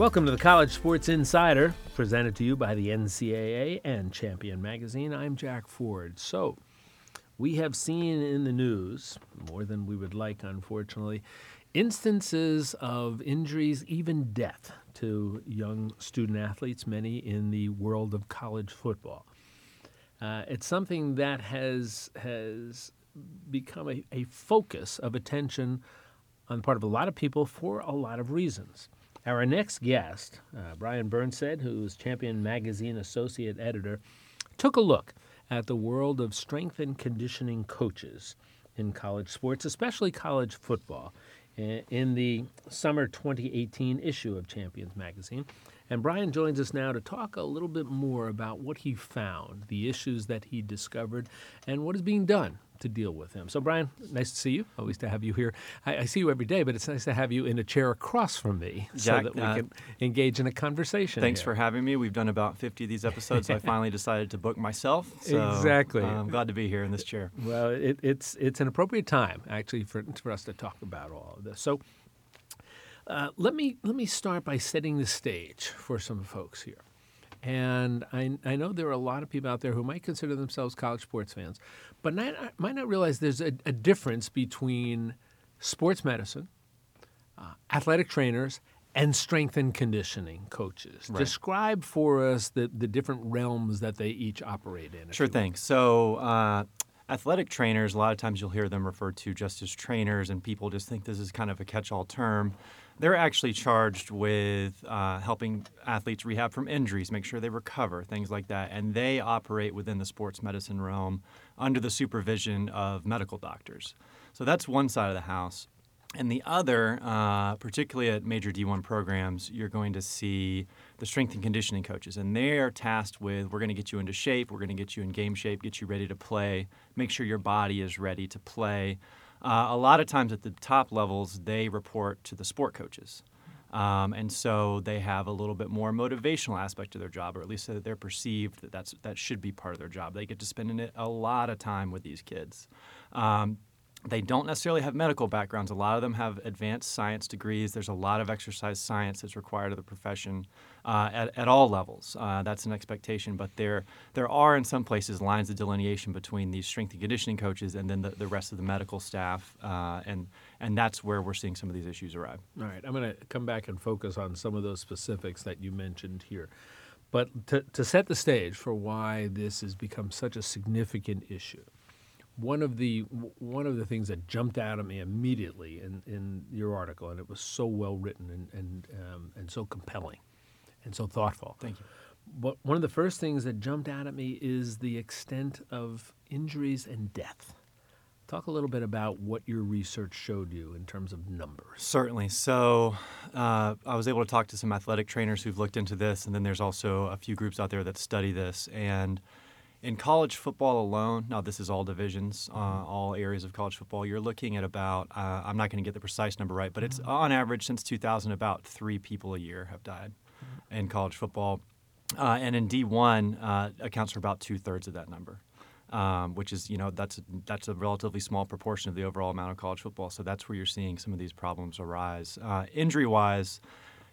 Welcome to the College Sports Insider, presented to you by the NCAA and Champion Magazine. I'm Jack Ford. So, we have seen in the news, more than we would like, unfortunately, instances of injuries, even death, to young student athletes, many in the world of college football. Uh, it's something that has has become a, a focus of attention on the part of a lot of people for a lot of reasons. Our next guest, uh, Brian Burnsed, who is Champion Magazine Associate Editor, took a look at the world of strength and conditioning coaches in college sports, especially college football, in the summer 2018 issue of Champions Magazine. And Brian joins us now to talk a little bit more about what he found, the issues that he discovered, and what is being done to deal with him. So, Brian, nice to see you. Always to have you here. I, I, see you every day, but it's nice to have you in a chair across from me Jack, so that we uh, can engage in a conversation. Thanks here. for having me. We've done about 50 of these episodes, so I finally decided to book myself. So, exactly. Uh, I'm glad to be here in this chair. Well, it, it's it's an appropriate time actually for for us to talk about all of this. So. Uh, let me let me start by setting the stage for some folks here. And I, I know there are a lot of people out there who might consider themselves college sports fans, but not, might not realize there's a, a difference between sports medicine, uh, athletic trainers, and strength and conditioning coaches. Right. Describe for us the, the different realms that they each operate in. Sure thing. So, uh, athletic trainers, a lot of times you'll hear them referred to just as trainers, and people just think this is kind of a catch all term. They're actually charged with uh, helping athletes rehab from injuries, make sure they recover, things like that. And they operate within the sports medicine realm under the supervision of medical doctors. So that's one side of the house. And the other, uh, particularly at major D1 programs, you're going to see the strength and conditioning coaches. And they are tasked with we're going to get you into shape, we're going to get you in game shape, get you ready to play, make sure your body is ready to play. Uh, a lot of times at the top levels, they report to the sport coaches. Um, and so they have a little bit more motivational aspect to their job, or at least they're perceived that that's, that should be part of their job. They get to spend a lot of time with these kids. Um, they don't necessarily have medical backgrounds. A lot of them have advanced science degrees. There's a lot of exercise science that's required of the profession uh, at, at all levels. Uh, that's an expectation. But there, there are, in some places, lines of delineation between these strength and conditioning coaches and then the, the rest of the medical staff. Uh, and, and that's where we're seeing some of these issues arrive. All right. I'm going to come back and focus on some of those specifics that you mentioned here. But to, to set the stage for why this has become such a significant issue one of the one of the things that jumped out at me immediately in, in your article, and it was so well written and and um, and so compelling, and so thoughtful. Thank you. But one of the first things that jumped out at me is the extent of injuries and death. Talk a little bit about what your research showed you in terms of numbers. Certainly. So, uh, I was able to talk to some athletic trainers who've looked into this, and then there's also a few groups out there that study this and in college football alone, now this is all divisions, uh, all areas of college football, you're looking at about, uh, I'm not going to get the precise number right, but it's mm-hmm. on average since 2000, about three people a year have died mm-hmm. in college football. Uh, and in D1, uh, accounts for about two thirds of that number. Um, which is, you know, that's that's a relatively small proportion of the overall amount of college football. So that's where you're seeing some of these problems arise. Uh, injury-wise,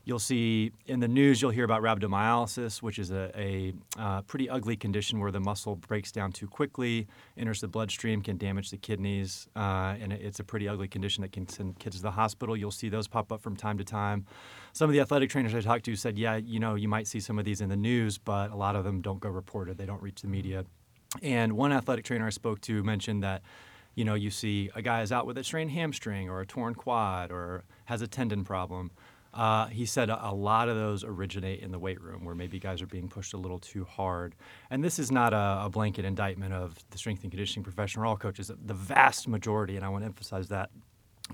You'll see in the news, you'll hear about rhabdomyolysis, which is a, a uh, pretty ugly condition where the muscle breaks down too quickly, enters the bloodstream, can damage the kidneys, uh, and it's a pretty ugly condition that can send kids to the hospital. You'll see those pop up from time to time. Some of the athletic trainers I talked to said, yeah, you know, you might see some of these in the news, but a lot of them don't go reported. They don't reach the media. And one athletic trainer I spoke to mentioned that you know, you see a guy is out with a strained hamstring or a torn quad or has a tendon problem. Uh, he said a, lot of those originate in the weight room where maybe guys are being pushed a little too hard. And this is not a, a blanket indictment of the strength and conditioning profession or all coaches. The vast majority, and I want to emphasize that,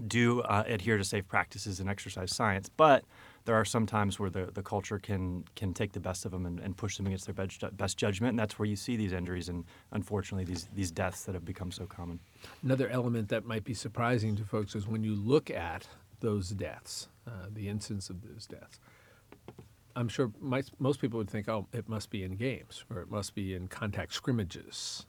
do uh, adhere to safe practices in exercise science. But there are some times where the, the culture can can take the best of them and, and push them against their best, best judgment, and that's where you see these injuries and unfortunately these these deaths that have become so common. Another element that might be surprising to folks is when you look at those deaths, uh, the incidence of those deaths. I'm sure my, most people would think, oh, it must be in games or it must be in contact scrimmages,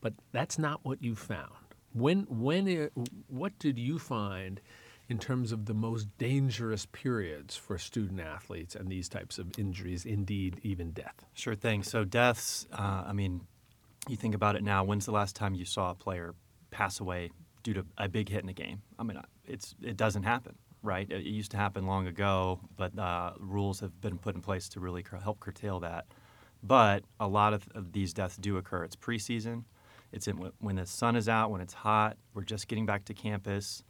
but that's not what you found. When, when, it, what did you find in terms of the most dangerous periods for student athletes and these types of injuries, indeed, even death? Sure thing. So deaths. Uh, I mean, you think about it now. When's the last time you saw a player pass away due to a big hit in a game? I mean, it's it doesn't happen, right? It, used to happen long ago, but uh, rules have been put in place to really help curtail that. But a lot of, of these deaths do occur. It's preseason. It's in, when the sun is out, when it's hot. We're just getting back to campus.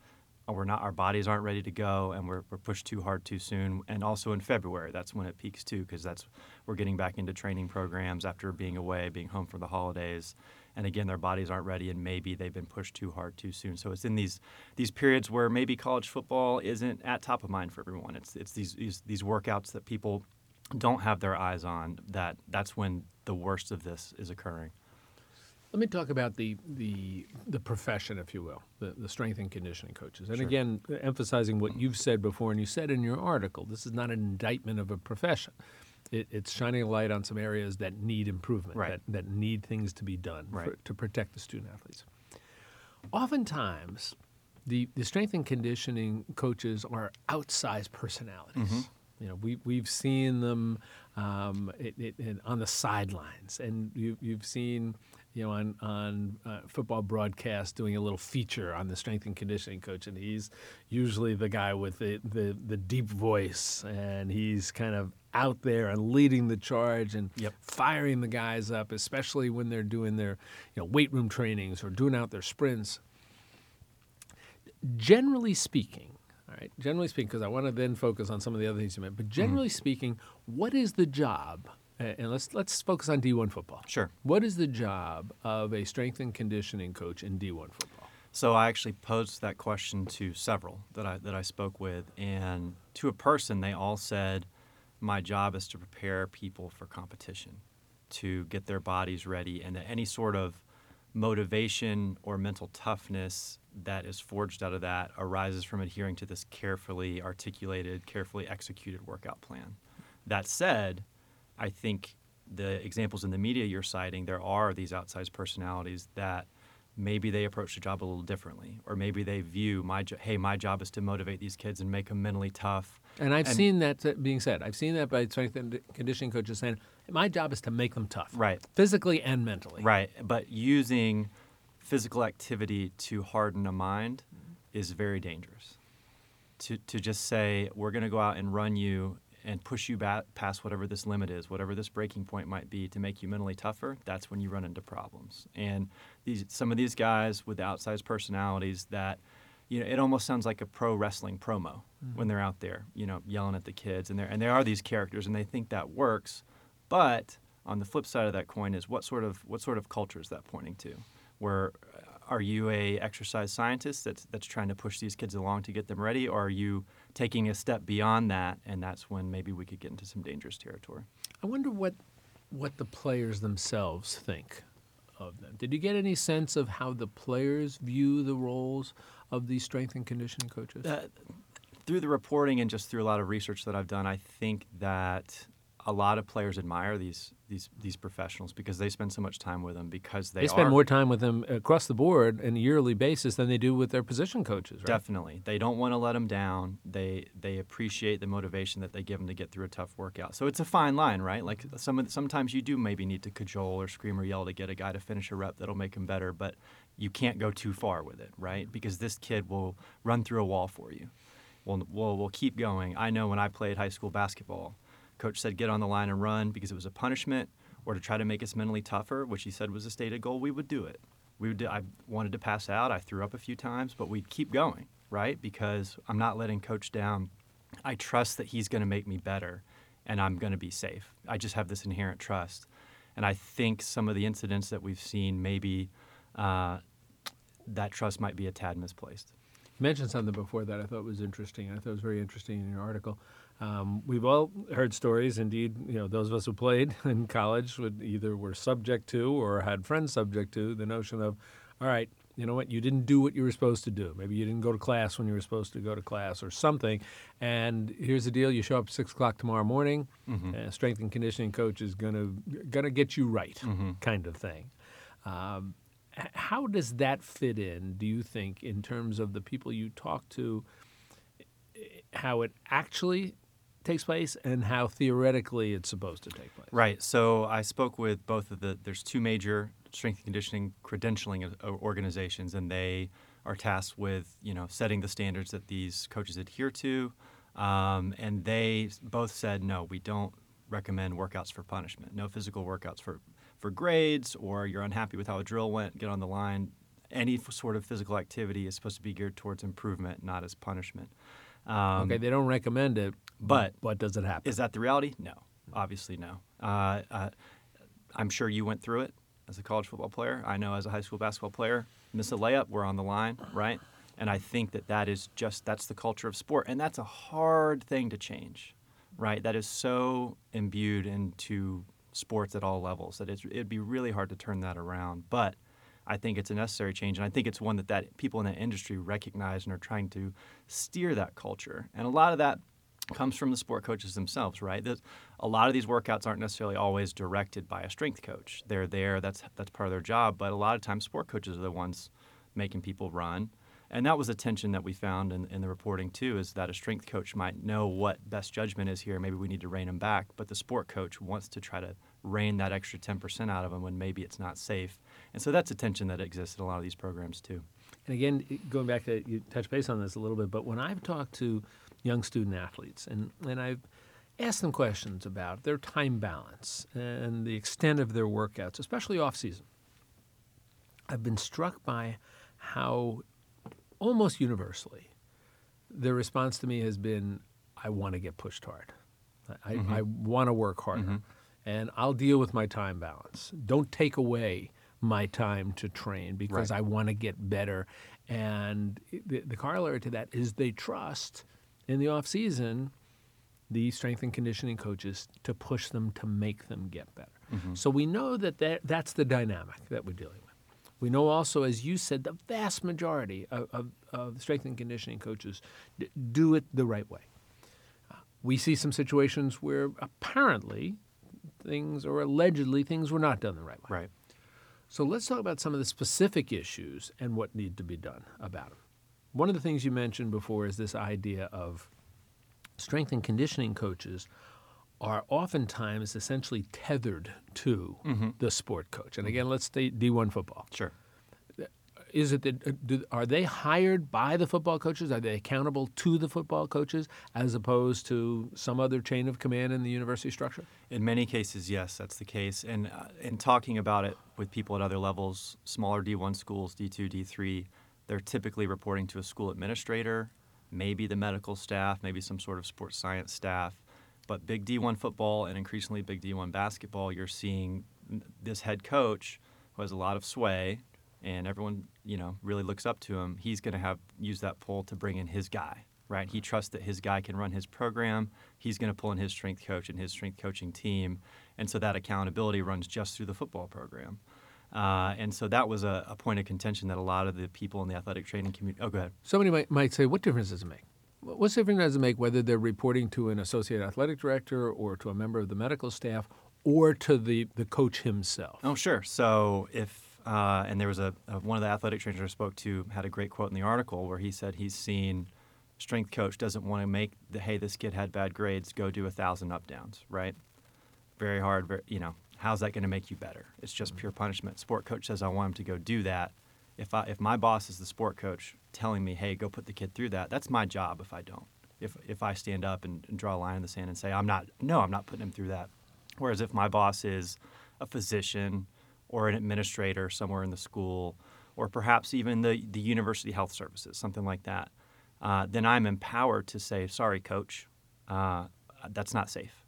We're not. Our bodies aren't ready to go, and we're, we're pushed too hard too soon. And also in February, that's when it peaks too, because that's we're getting back into training programs after being away, being home for the holidays. And again, their bodies aren't ready, and maybe they've been pushed too hard too soon. So it's in these these periods where maybe college football isn't at top of mind for everyone. It's it's these these, these workouts that people don't have their eyes on. That that's when the worst of this is occurring. Let me talk about the the the profession, if you will, the, the strength and conditioning coaches. And Sure. again, emphasizing what you've said before, and you said in your article, this is not an indictment of a profession. It, it's shining a light on some areas that need improvement, Right. that, that need things to be done for, to protect the student athletes. Oftentimes, the, the strength and conditioning coaches are outsized personalities. You know, we we've seen them um, it, it, it- on the sidelines, and you, you've seen you know on on uh, football broadcast doing a little feature on the strength and conditioning coach, and he's usually the guy with the, the, the deep voice, and he's kind of out there and leading the charge and Yep. firing the guys up, especially when they're doing their you know weight room trainings or doing out their sprints generally speaking, all right, generally speaking, because I want to then focus on some of the other things you meant, but mm-hmm. generally speaking, what is the job? And let's let's focus on D1 football. Sure. What is the job of a strength and conditioning coach in D1 football? So I actually posed that question to several that I that I spoke with, and to a person, they all said, "My job is to prepare people for competition, to get their bodies ready, and that any sort of motivation or mental toughness that is forged out of that arises from adhering to this carefully articulated, carefully executed workout plan." That said, I think the examples in the media you're citing, there are these outsized personalities that maybe they approach the job a little differently, or maybe they view my jo- hey, my job is to motivate these kids and make them mentally tough. And I've And- seen that being said. I've seen that by strength and conditioning coaches saying, "My job is to make them tough, Right. physically and mentally." Right, but using physical activity to harden a mind mm-hmm. is very dangerous. To to just say we're going to go out and run you and push you back past whatever this limit is, whatever this breaking point might be, to make you mentally tougher, that's when you run into problems. And these some of these guys with outsized personalities that you know, it almost sounds like a pro wrestling promo when they're out there, you know, yelling at the kids, and they and they are these characters, and they think that works. But on the flip side of that coin is what sort of what sort of culture is that pointing to? Where uh, are you a exercise scientist that's that's trying to push these kids along to get them ready, or are you taking a step beyond that, and that's when maybe we could get into some dangerous territory? I wonder what what the players themselves think of them. Did you get any sense of how the players view the roles of these strength and conditioning coaches? Uh, through the reporting and just through a lot of research that I've done, I think that a lot of players admire these these these professionals because they spend so much time with them because they, they spend are more time with them across the board on a yearly basis than they do with their position coaches, right? Definitely, they don't want to let them down. They they appreciate the motivation that they give them to get through a tough workout. So it's a fine line, right? Like some of- sometimes you do maybe need to cajole or scream or yell to get a guy to finish a rep that'll make him better, but you can't go too far with it, right? Because this kid will run through a wall for you. We'll we'll, we'll keep going. I know when I played high school basketball, coach said get on the line and run because it was a punishment, or to try to make us mentally tougher, which he said was a stated goal. We would do it we would, I wanted to pass out. I threw up a few times, but we'd keep going, right? Because I'm not letting coach down. I trust that he's going to make me better and I'm going to be safe. I just have this inherent trust. And I think some of the incidents that we've seen, maybe uh, that trust might be a tad misplaced. You mentioned something before that I thought was interesting. I thought it was very interesting in your article. Um, we've all heard stories. Indeed, you know, those of us who played in college would either were subject to or had friends subject to the notion of, all right, you know what, you didn't do what you were supposed to do. Maybe you didn't go to class when you were supposed to go to class or something. And here's the deal: you show up at six o'clock tomorrow morning. Uh, strength and conditioning coach is gonna gonna get you right, kind of thing. Um, how does that fit in, do you think, in terms of the people you talk to how it actually takes place and how theoretically it's supposed to take place. Right. So I spoke with both of the. There's two major strength and conditioning credentialing organizations, and they are tasked with you know setting the standards that these coaches adhere to. Um, and they both said no, we don't recommend workouts for punishment. No physical workouts for for grades, or you're unhappy with how a drill went, get on the line. Any sort of physical activity is supposed to be geared towards improvement, not as punishment. Um, Okay, they don't recommend it, but but does it happen? is that the reality? No, obviously no. Uh, uh, I'm sure you went through it as a college football player. I know as a high school basketball player, miss a layup, we're on the line, right? And I think that that is just that's the culture of sport, and that's a hard thing to change, right? That is so imbued into sports at all levels that it's, it'd be really hard to turn that around. But I think it's a necessary change, and I think it's one that, that people in that industry recognize and are trying to steer that culture. And a lot of that comes from the sport coaches themselves, right? That a lot of these workouts aren't necessarily always directed by a strength coach. They're there, that's that's part of their job, but a lot of times sport coaches are the ones making people run. And that was a tension that we found in, in the reporting too, is that a strength coach might know what best judgment is here. Maybe we need to rein him back, but the sport coach wants to try to rein that extra 10% out of them when maybe it's not safe. And so that's a tension that exists in a lot of these programs too. And again, going back to you touched base on this a little bit, but when I've talked to young student athletes and, and I've asked them questions about their time balance and the extent of their workouts, especially off season, I've been struck by how almost universally their response to me has been, I want to get pushed hard. I, I mm-hmm. want to work harder. Mm-hmm. And I'll deal with my time balance. Don't take away my time to train because Right. I want to get better. And the, the corollary to that is they trust in the off season the strength and conditioning coaches to push them to make them get better. So we know that, that that's the dynamic that we're dealing with. We know also, as you said, the vast majority of, of, of strength and conditioning coaches d- do it the right way. Uh, We see some situations where apparently things or allegedly things were not done the right way. Right. So let's talk about some of the specific issues and what need to be done about them. One of the things you mentioned before is this idea of strength and conditioning coaches are oftentimes essentially tethered to the sport coach. And again, let's stay D1 football. Sure. Is it that uh, do, are they hired by the football coaches? Are they accountable to the football coaches as opposed to some other chain of command in the university structure? In many cases, yes, that's the case. And uh, in talking about it with people at other levels, smaller D1 schools, D2, D3, they're typically reporting to a school administrator, maybe the medical staff, maybe some sort of sports science staff. But big D1 football and increasingly big D1 basketball, you're seeing this head coach who has a lot of sway and everyone, you know, really looks up to him. He's going to have use that pull to bring in his guy, right? He trusts that his guy can run his program. He's going to pull in his strength coach and his strength coaching team, and so that accountability runs just through the football program. Uh, and so that was a, a point of contention that a lot of the people in the athletic training community. Oh, go ahead. Somebody might, might say, what difference does it make? What difference does it make whether they're reporting to an associate athletic director or to a member of the medical staff or to the, the coach himself? Oh, sure. So if uh, and there was a, a one of the athletic trainers I spoke to had a great quote in the article where he said he's seen strength coach doesn't want to make the hey this kid had bad grades go do a thousand up downs right very hard very, you know how's that going to make you better? It's just pure punishment. Sport coach says I want him to go do that. If I if my boss is the sport coach telling me hey go put the kid through that that's my job if I don't. If if I stand up and, and draw a line in the sand and say I'm not no I'm not putting him through that. Whereas if my boss is a physician or an administrator somewhere in the school, or perhaps even the, the university health services, something like that, uh, then I'm empowered to say, sorry, coach, uh, that's not safe.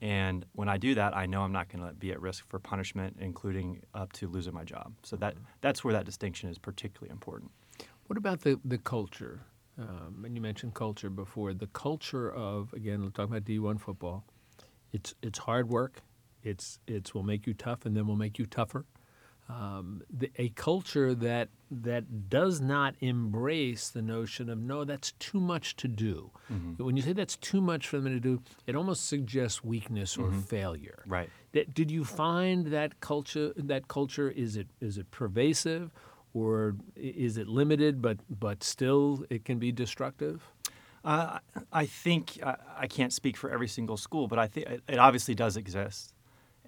And when I do that, I know I'm not going to be at risk for punishment, including up to losing my job. So that, that's where that distinction is particularly important. What about the, the culture? Um, and you mentioned culture before. The culture of, again, we're talking about D1 football. It's, it's hard work. It's, it's will make you tough and then will make you tougher. Um, the, a culture that, that does not embrace the notion of, no, that's too much to do. When you say that's too much for them to do, it almost suggests weakness or failure. Right. Did, did you find that culture? That culture is it is it pervasive, or is it limited? But but still, it can be destructive. Uh, I think uh, I can't speak for every single school, but I think it obviously does exist,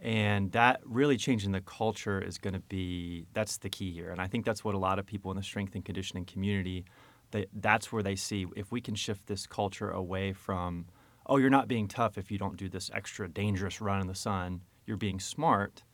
and that really changing the culture is going to be that's the key here. And I think that's what a lot of people in the strength and conditioning community, they, that's where they see if we can shift this culture away from, oh, you're not being tough if you don't do this extra dangerous run in the sun. You're being smart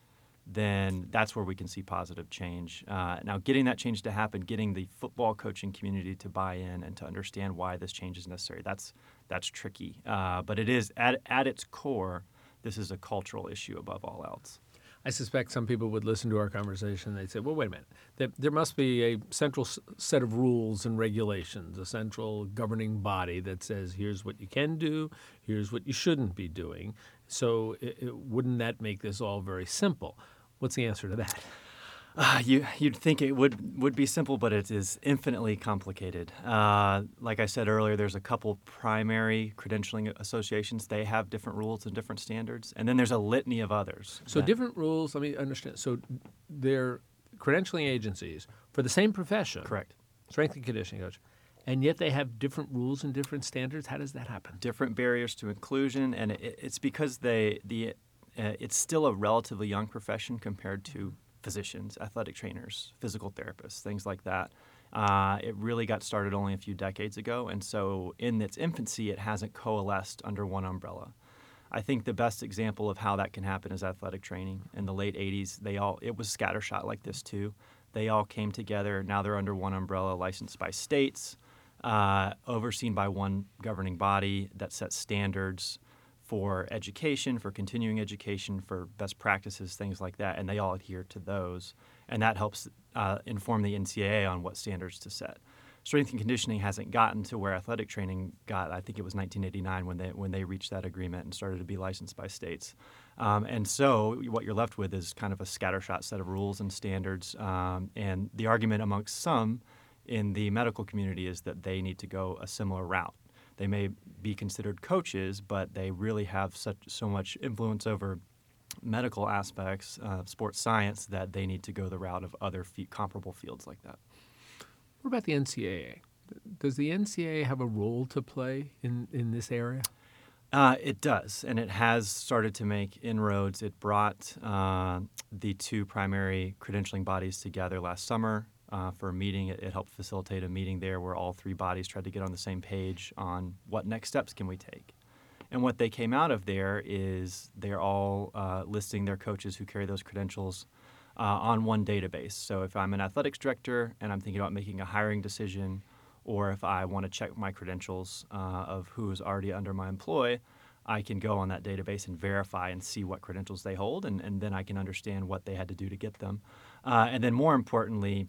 then that's where we can see positive change. Uh, now, getting that change to happen, getting the football coaching community to buy in and to understand why this change is necessary, that's that's tricky. Uh, but it is at at its core, this is a cultural issue above all else. I suspect some people would listen to our conversation. And they'd say, "Well, wait a minute. There, must be a central set of rules and regulations, a central governing body that says here's what you can do, here's what you shouldn't be doing." So, it, it, wouldn't that make this all very simple? What's the answer to that? Uh, you, you'd think it would, would be simple, but it is infinitely complicated. Uh, like I said earlier, there's a couple primary credentialing associations. They have different rules and different standards. And then there's a litany of others. So, different rules, let me understand. So, they're credentialing agencies for the same profession. Correct. Strength and conditioning coach. And yet they have different rules and different standards. How does that happen? Different barriers to inclusion. And it, it's because they, the uh, it's still a relatively young profession compared to physicians, athletic trainers, physical therapists, things like that. Uh, it really got started only a few decades ago, and so in its infancy, it hasn't coalesced under one umbrella. I think the best example of how that can happen is athletic training. In the late 80s, they all it was scattershot like this too. They all came together. Now they're under one umbrella, licensed by states, uh, overseen by one governing body that sets standards for education, for continuing education, for best practices, things like that, and they all adhere to those. And that helps uh, inform the NCAA on what standards to set. Strength and conditioning hasn't gotten to where athletic training got. I think it was 1989 when they when they reached that agreement and started to be licensed by states. Um, and so what you're left with is kind of a scattershot set of rules and standards. Um, and the argument amongst some in the medical community is that they need to go a similar route. They may be considered coaches, but they really have such so much influence over medical aspects of sports science that they need to go the route of other comparable fields like that. What about the NCAA? Does the NCAA have a role to play in, in this area? Uh, it does, and it has started to make inroads. It brought uh, the two primary credentialing bodies together last summer uh, for a meeting. It, it, helped facilitate a meeting there where all three bodies tried to get on the same page on what next steps can we take. And what they came out of there is they're all uh, listing their coaches who carry those credentials uh, on one database. So if I'm an athletics director and I'm thinking about making a hiring decision, or if I want to check my credentials uh, of who is already under my employ, I can go on that database and verify and see what credentials they hold, and, and then I can understand what they had to do to get them. Uh, and then, more importantly,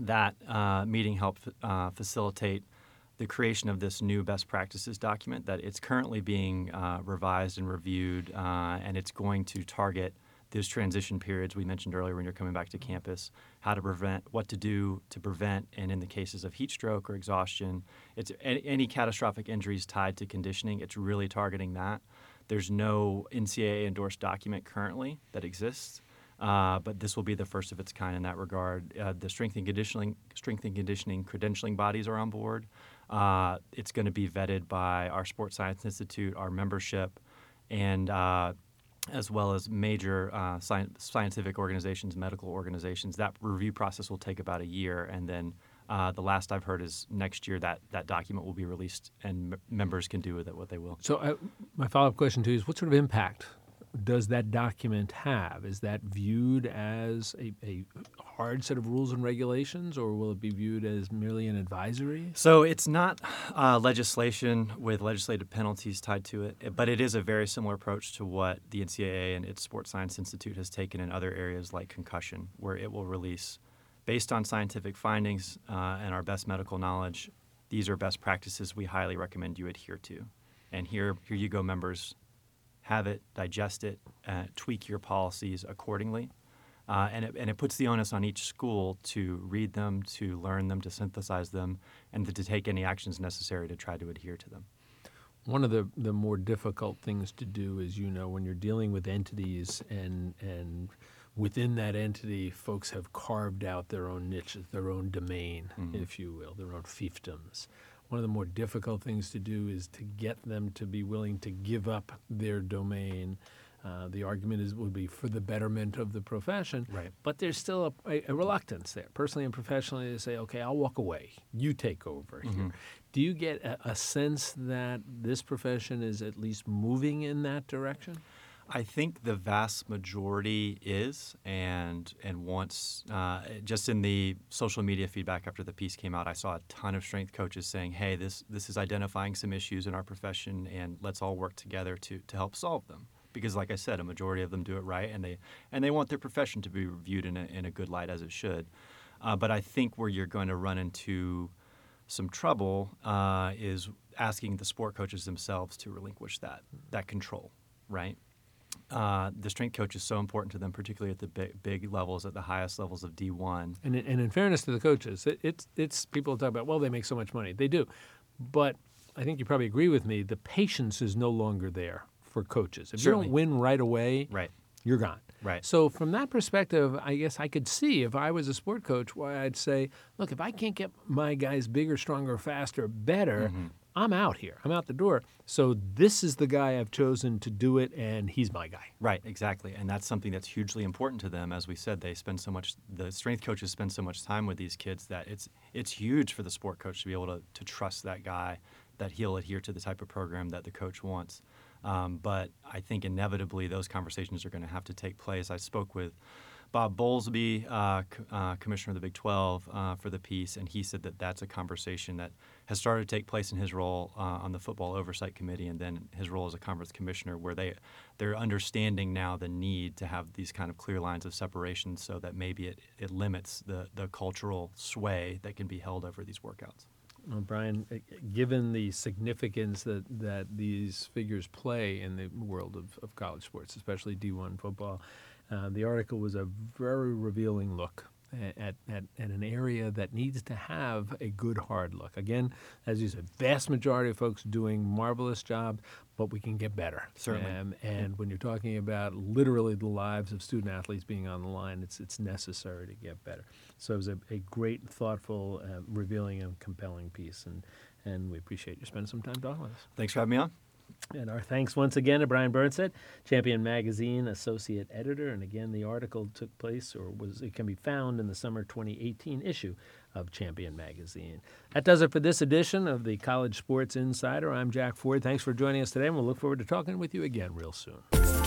that uh, meeting helped uh, facilitate the creation of this new best practices document that it's currently being uh, revised and reviewed uh, and it's going to target those transition periods we mentioned earlier when you're coming back to campus how to prevent what to do to prevent and in the cases of heat stroke or exhaustion it's any, any catastrophic injuries tied to conditioning it's really targeting that. There's no ncaa endorsed document currently that exists uh, but this will be the first of its kind in that regard. Uh, the strength and conditioning, strength and conditioning credentialing bodies are on board. Uh, it's going to be vetted by our Sports Science Institute, our membership, and uh, as well as major uh, sci- scientific organizations, medical organizations. That review process will take about a year, and then uh, the last I've heard is next year that that document will be released, and m- members can do with it what they will. So, uh, my follow-up question to you is: What sort of impact does that document have? Is that viewed as a, a, hard set of rules and regulations, or will it be viewed as merely an advisory? So it's not uh, legislation with legislative penalties tied to it, but it is a very similar approach to what the NCAA and its Sports Science Institute has taken in other areas like concussion, where it will release, based on scientific findings uh, and our best medical knowledge, these are best practices we highly recommend you adhere to. And here, here you go, members have it, digest it, uh, tweak your policies accordingly. Uh, and, it, and it puts the onus on each school to read them, to learn them, to synthesize them, and to, to take any actions necessary to try to adhere to them. One of the, the more difficult things to do is, you know, when you're dealing with entities and, and within that entity, folks have carved out their own niches, their own domain, mm-hmm. if you will, their own fiefdoms one of the more difficult things to do is to get them to be willing to give up their domain. Uh, the argument is would be for the betterment of the profession, Right. but there's still a, a, a reluctance there, personally and professionally, to say, okay, I'll walk away. You take over here. Do you get a, a sense that this profession is at least moving in that direction? I think the vast majority is, and and once uh, just in the social media feedback after the piece came out, I saw a ton of strength coaches saying, "Hey, this this is identifying some issues in our profession, and let's all work together to to help solve them." Because, like I said, a majority of them do it right, and they and they want their profession to be reviewed in a, in a good light as it should. Uh, but I think where you're going to run into some trouble uh, is asking the sport coaches themselves to relinquish that that control, right? Uh, the strength coach is so important to them, particularly at the big, big levels, at the highest levels of D1. And, in- and in fairness to the coaches, it, it's it's people talk about well they make so much money they do, but I think you probably agree with me. The patience is no longer there for coaches. If Certainly. you don't win right away, Right. you're gone. Right. So from that perspective, I guess I could see if I was a sport coach why I'd say, look, if I can't get my guys bigger, stronger, faster, better, Mm-hmm. I'm out here. I'm out the door. So this is the guy I've chosen to do it, and he's my guy. Right, exactly. And that's something that's hugely important to them. As we said, they spend so much, the strength coaches spend so much time with these kids that it's, it's huge for the sport coach to be able to, to trust that guy, that he'll adhere to the type of program that the coach wants. Um, but I think inevitably those conversations are going to have to take place. I spoke with Bob Bowlesby, uh, uh, commissioner of the Big 12, uh, for the piece, and he said that that's a conversation that has started to take place in his role uh, on the football oversight committee, and then his role as a conference commissioner, where they they're understanding now the need to have these kind of clear lines of separation, so that maybe it, it limits the the cultural sway that can be held over these workouts. Well, Brian, uh, given the significance that, that these figures play in the world of, of college sports, especially D1 football, uh, the article was a very revealing look at, at, at an area that needs to have a good hard look. Again, as you said, vast majority of folks doing marvelous jobs, but we can get better. Certainly. Um, and when you're talking about literally the lives of student athletes being on the line, it's, it's necessary to get better. So it was a, a great, thoughtful, uh, revealing, and compelling piece. And, and we appreciate you spending some time talking with us. Thanks for having me on. And our thanks once again to Brian Burnsed, Champion Magazine associate editor. And again, the article took place or was it can be found in the summer 2018 issue of Champion Magazine. That does it for this edition of the College Sports Insider. I'm Jack Ford. Thanks for joining us today, and we'll look forward to talking with you again real soon.